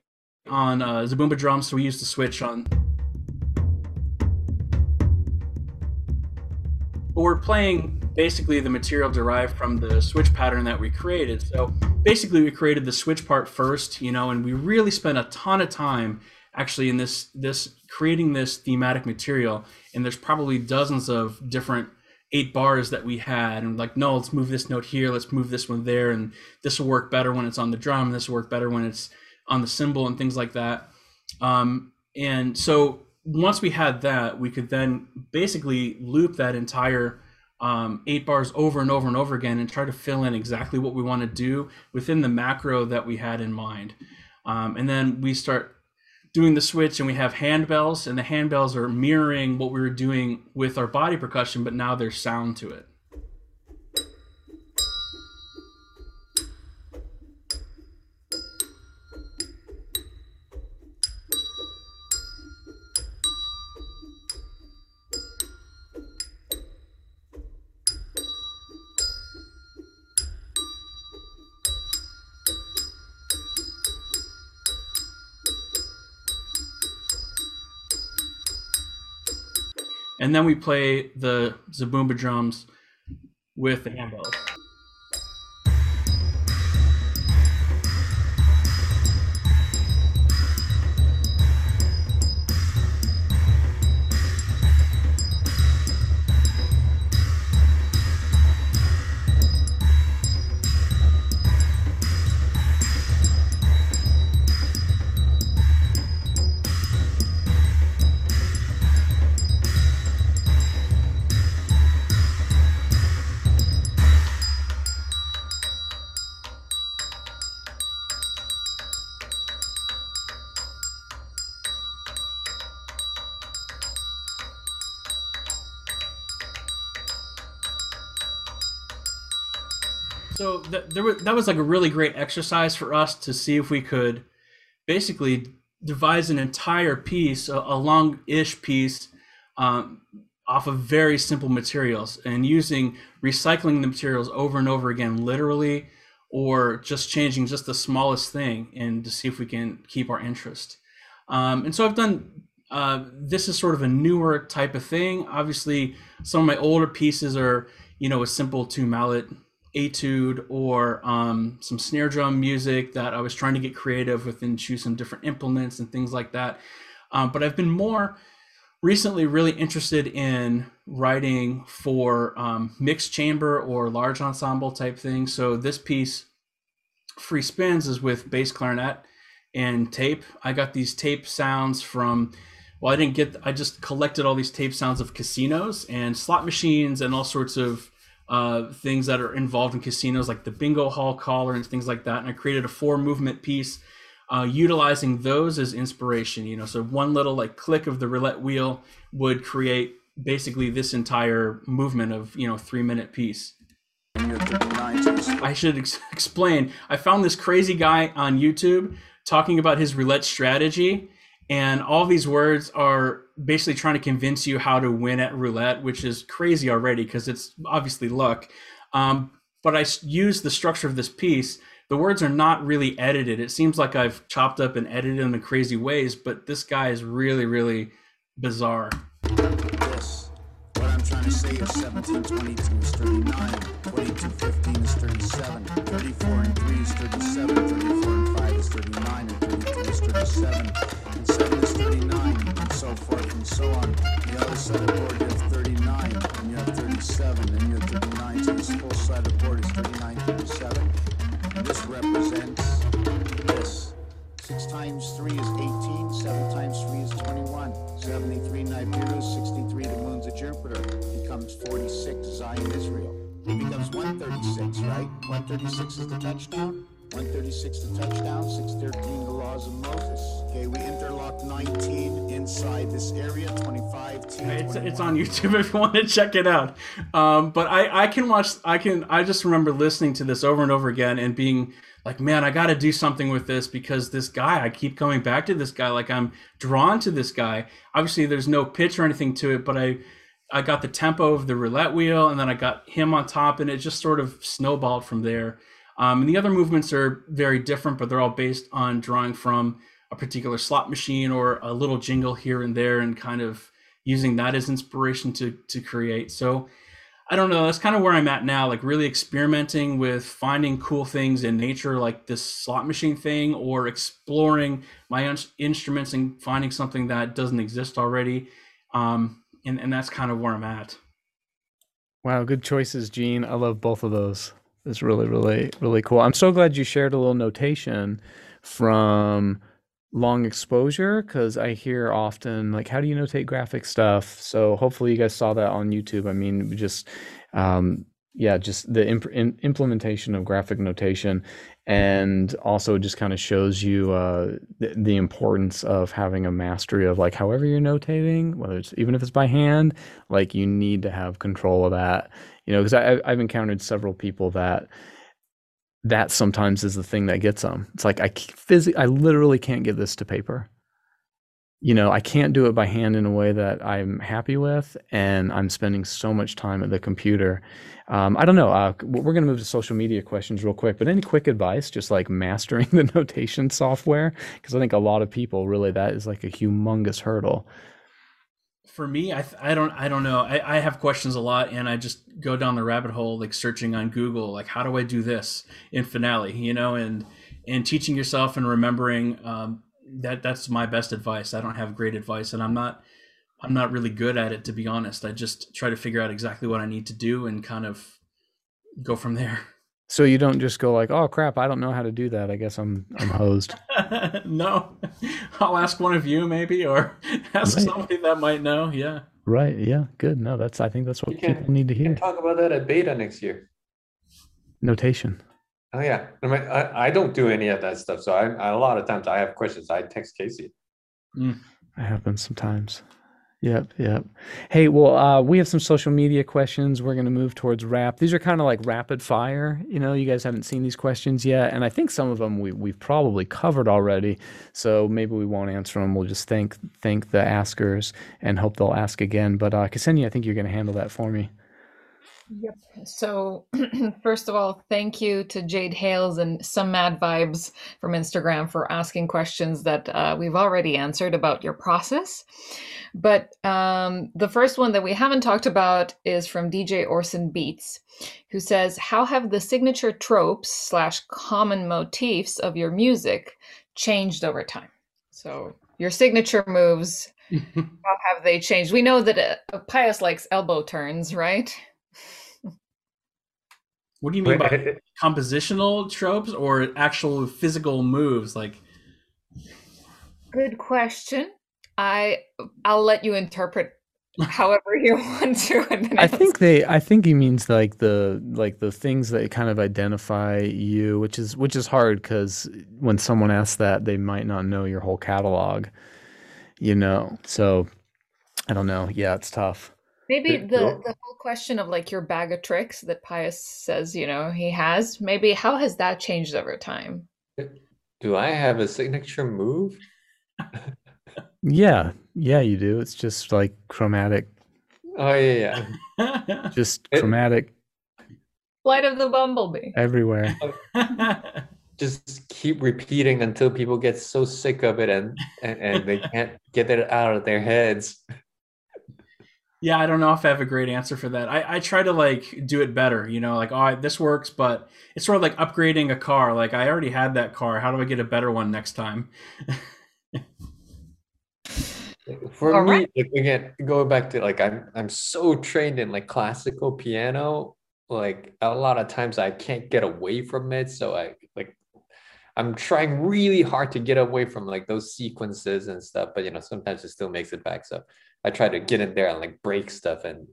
on uh, Zabumba drums, so we use the switch on. But we're playing basically the material derived from the switch pattern that we created. So basically, we created the switch part first, you know, and we really spent a ton of time actually in this this creating this thematic material. And there's probably dozens of different eight bars that we had and like no let's move this note here let's move this one there and this will work better when it's on the drum this will work better when it's on the cymbal and things like that. Um, and so once we had that we could then basically loop that entire um, eight bars over and over and over again and try to fill in exactly what we want to do within the macro that we had in mind. Um, and then we start doing the switch and we have handbells and the handbells are mirroring what we were doing with our body percussion but now there's sound to it and then we play the zabumba drums with the handbells. So th- there was, that was like a really great exercise for us to see if we could basically devise an entire piece, a, a long-ish piece, um, off of very simple materials and using recycling the materials over and over again, literally, or just changing just the smallest thing, and to see if we can keep our interest. Um, and so I've done. Uh, this is sort of a newer type of thing. Obviously, some of my older pieces are, you know, a simple two mallet etude or um, some snare drum music that I was trying to get creative with and choose some different implements and things like that. Um, but I've been more recently really interested in writing for um, mixed chamber or large ensemble type things. So this piece, Free Spins, is with bass clarinet and tape. I got these tape sounds from well, I didn't get. I just collected all these tape sounds of casinos and slot machines and all sorts of uh, things that are involved in casinos, like the bingo hall caller and things like that. And I created a four movement piece, uh, utilizing those as inspiration. You know, so one little like click of the roulette wheel would create basically this entire movement of you know three minute piece. I should ex- explain. I found this crazy guy on YouTube talking about his roulette strategy, and all these words are basically trying to convince you how to win at roulette, which is crazy already because it's obviously luck. Um, but I use the structure of this piece. The words are not really edited. It seems like I've chopped up and edited them in crazy ways, but this guy is really, really bizarre. This, what I'm trying to say is 1722 is 39, 2215 is 37, 34 and 3 is 37, 34 and 5 is 39, and 32 is 37, and 7 is 39, and so forth and so on. The other side of the board you have 39, and you have 37, and you have 39, so this full side of the board is 39, 37. This represents this. 6 times 3 is 18, 7 times 3 is 21, 73 Nibiru, 63 the moons of Jupiter, becomes 46 Zion Israel. It becomes 136, right? 136 is the touchdown, 136 the touchdown, 613 the laws of Moses. Okay, we interlock 19 inside this area, 25 T. It's, it's on YouTube if you want to check it out. Um, but I, I can watch, I can, I just remember listening to this over and over again and being like, man, I got to do something with this because this guy, I keep coming back to this guy. Like I'm drawn to this guy. Obviously, there's no pitch or anything to it, but I, I got the tempo of the roulette wheel and then I got him on top and it just sort of snowballed from there. Um, and the other movements are very different, but they're all based on drawing from a particular slot machine or a little jingle here and there and kind of using that as inspiration to, to create. So I don't know. That's kind of where I'm at now, like really experimenting with finding cool things in nature, like this slot machine thing, or exploring my un- instruments and finding something that doesn't exist already. Um, and, and that's kind of where I'm at. Wow, good choices, Gene. I love both of those. It's really, really, really cool. I'm so glad you shared a little notation from long exposure because I hear often like, how do you notate graphic stuff? So hopefully you guys saw that on YouTube. I mean, just um, yeah, just the imp- implementation of graphic notation, and also just kind of shows you uh, the importance of having a mastery of like however you're notating, whether it's even if it's by hand, like you need to have control of that. You know, because I've encountered several people that that sometimes is the thing that gets them. It's like I physically, I literally can't get this to paper. You know, I can't do it by hand in a way that I'm happy with, and I'm spending so much time at the computer. Um, I don't know. Uh, we're going to move to social media questions real quick, but any quick advice, just like mastering the notation software? Because I think a lot of people really that is like a humongous hurdle for me i i don't i don't know. I, I have questions a lot and i just go down the rabbit hole like searching on google like how do i do this in finale you know? And and teaching yourself and remembering um, that that's my best advice. I don't have great advice and i'm not i'm not really good at it to be honest. I just try to figure out exactly what i need to do and kind of go from there so you don't just go like, "Oh crap, I don't know how to do that. I guess I'm I'm hosed." no, I'll ask one of you maybe, or ask right. somebody that might know. Yeah. Right. Yeah. Good. No, that's. I think that's what can, people need to hear. talk about that at beta next year. Notation. Oh yeah, I mean, I, I don't do any of that stuff. So I, a lot of times I have questions. I text Casey. Mm. It happens sometimes. Yep, yep. Hey, well, uh, we have some social media questions. We're going to move towards wrap. These are kind of like rapid fire. You know, you guys haven't seen these questions yet, and I think some of them we we've probably covered already. So maybe we won't answer them. We'll just thank thank the askers and hope they'll ask again. But uh, Ksenija, I think you're going to handle that for me. Yep. So, first of all, thank you to Jade Hales and some Mad Vibes from Instagram for asking questions that uh, we've already answered about your process. But um, the first one that we haven't talked about is from DJ Orson Beats, who says, "How have the signature tropes slash common motifs of your music changed over time?" So, your signature moves, how have they changed? We know that uh, Pius likes elbow turns, right? What do you mean by compositional tropes or actual physical moves? Like, good question. I I'll let you interpret however you want to. I think they I think he means like the like the things that kind of identify you, which is which is hard cuz when someone asks that, they might not know your whole catalog, you know. So I don't know. Yeah, it's tough. Maybe Good the call. the whole question of like your bag of tricks that Pius says, you know, he has, maybe how has that changed over time? Do I have a signature move? Yeah. Yeah, you do. It's just like chromatic Oh yeah, yeah. just It- chromatic Flight of the Bumblebee. everywhere. Just keep repeating until people get so sick of it and and, and they can't get it out of their heads. Yeah, I don't know if I have a great answer for that. I, I try to like do it better, you know, like, oh, this works, but it's sort of like upgrading a car. Like, I already had that car. How do I get a better one next time? For All me, right. like again, going back to like I'm I'm so trained in like classical piano, like a lot of times I can't get away from it. So I like I'm trying really hard to get away from like those sequences and stuff, but you know, sometimes it still makes it back. So I try to get in there and like break stuff and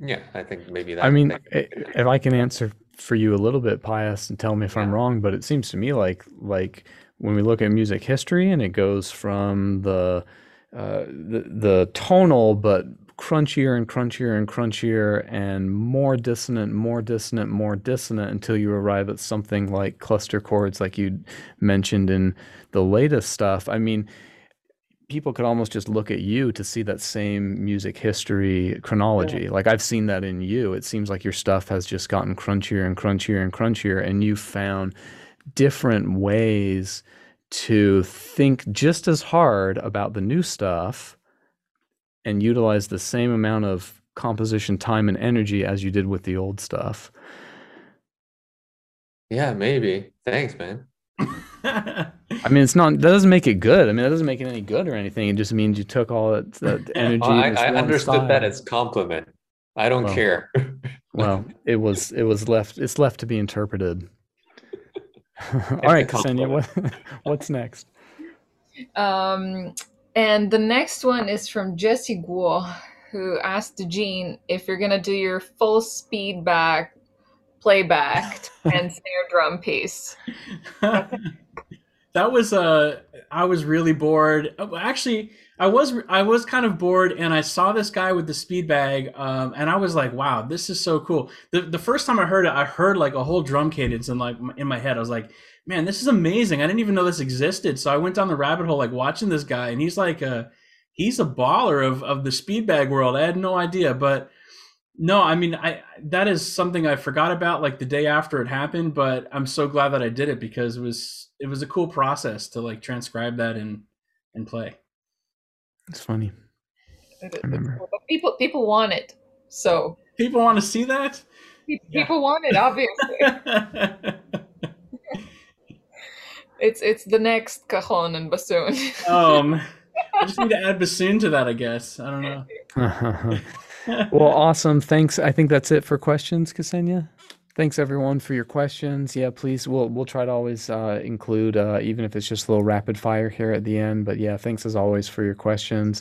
yeah, I think maybe that I mean, that- if I can answer for you a little bit, Pius, and tell me if I'm wrong, but it seems to me like like when we look at music history and it goes from the uh, the the tonal, but crunchier and crunchier and crunchier and more dissonant, more dissonant, more dissonant until you arrive at something like cluster chords, like you mentioned in the latest stuff. I mean, people could almost just look at you to see that same music history chronology. Like I've seen that in you. It seems like your stuff has just gotten crunchier and crunchier and crunchier, and you found different ways to think just as hard about the new stuff and utilize the same amount of composition time and energy as you did with the old stuff. yeah, maybe. Thanks, man. I mean, it's not that doesn't make it good. I mean, that doesn't make it any good or anything. It just means you took all that, that energy. Oh, I, I one understood that as compliment. I don't Well, care. Well, it was it was left it's left to be interpreted. All right, Ksenija, what what's next? Um, and the next one is from Jesse Guo, who asked Gene if you're gonna do your full speed bag playback and snare drum piece. That was uh I was really bored. Uh, Actually, I was I was kind of bored, and I saw this guy with the speed bag, um, and I was like, "Wow, this is so cool." The the first time I heard it, I heard like a whole drum cadence in like in my head. I was like, "Man, this is amazing!" I didn't even know this existed. So I went down the rabbit hole, like watching this guy, and he's like a he's a baller of of the speed bag world. I had no idea, but no, I mean, I that is something I forgot about like the day after it happened, but I'm so glad that I did it because it was it was a cool process to like transcribe that and and play. It's funny. It- it's remember. cool. But people people want it, so People want to see that? pe- Yeah. people want it. Obviously, it's it's the next cajon and bassoon. um I just need to add bassoon to that, I guess. I don't know. well, awesome. Thanks. I think that's it for questions, Ksenija. Thanks everyone for your questions. Yeah, please. We'll we'll try to always uh, include, uh, even if it's just a little rapid fire here at the end. But yeah, thanks as always for your questions.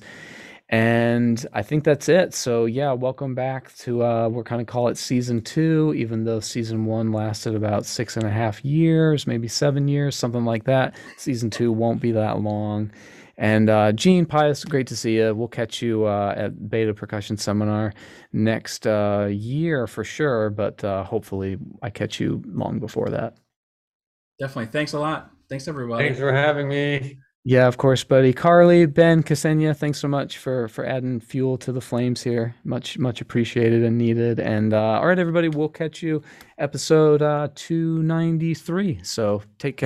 And I think that's it. So yeah, welcome back to uh, we're kind of call it season two, even though season one lasted about six and a half years, maybe seven years, something like that. Season two won't be that long. And uh, Gene Pius, great to see you. We'll catch you uh, at Beta Percussion Seminar next uh, year for sure, but uh, hopefully I catch you long before that. Definitely. Thanks a lot. Thanks everybody. Thanks for having me. Yeah, of course, buddy. Karli, Ben, Ksenija, thanks so much for for adding fuel to the flames here. Much much appreciated and needed. And uh, all right, everybody, we'll catch you episode uh, 293. So take care.